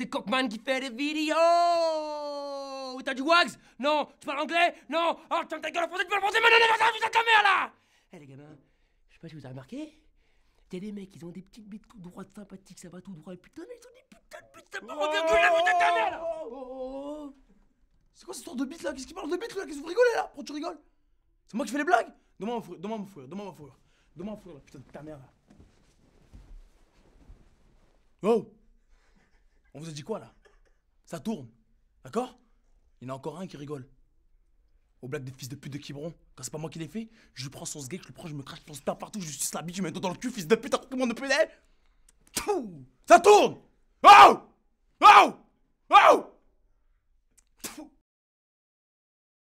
c'est Cockman qui fait des vidéos. T'as du wax? Non. Tu parles anglais? Non. Oh, tiens ta gueule en français, tu parles français, mais non, non, non, de merde là. Eh les gamins, je sais pas si vous avez remarqué, T'as des mecs, ils ont des petites bites tout droites, sympathiques, ça va tout droit, et putain, ils ont des putains de bites, ça part en virgule, la putain de ta mère là. C'est quoi cette histoire de bite là? Qu'est-ce qui parle de bite là? Qu'est-ce que vous rigolez là? Pourquoi tu rigoles? C'est moi qui fais les blagues? Donne-moi mon fourrure, donne-moi mon fourrure, donne-moi mon fourrure. Donne-moi mon fourrure, putain de ta mère là. Oh On vous a dit quoi là? Ça tourne, d'accord? Il y en a encore un qui rigole. Aux blagues des fils de pute de Quiberon, quand c'est pas moi qui l'ai fait, je lui prends son sgeg, je le prends, je me crache son sperme partout, je suce la bite, je mets dans le cul, fils de pute, comment on peut Ça tourne! Oh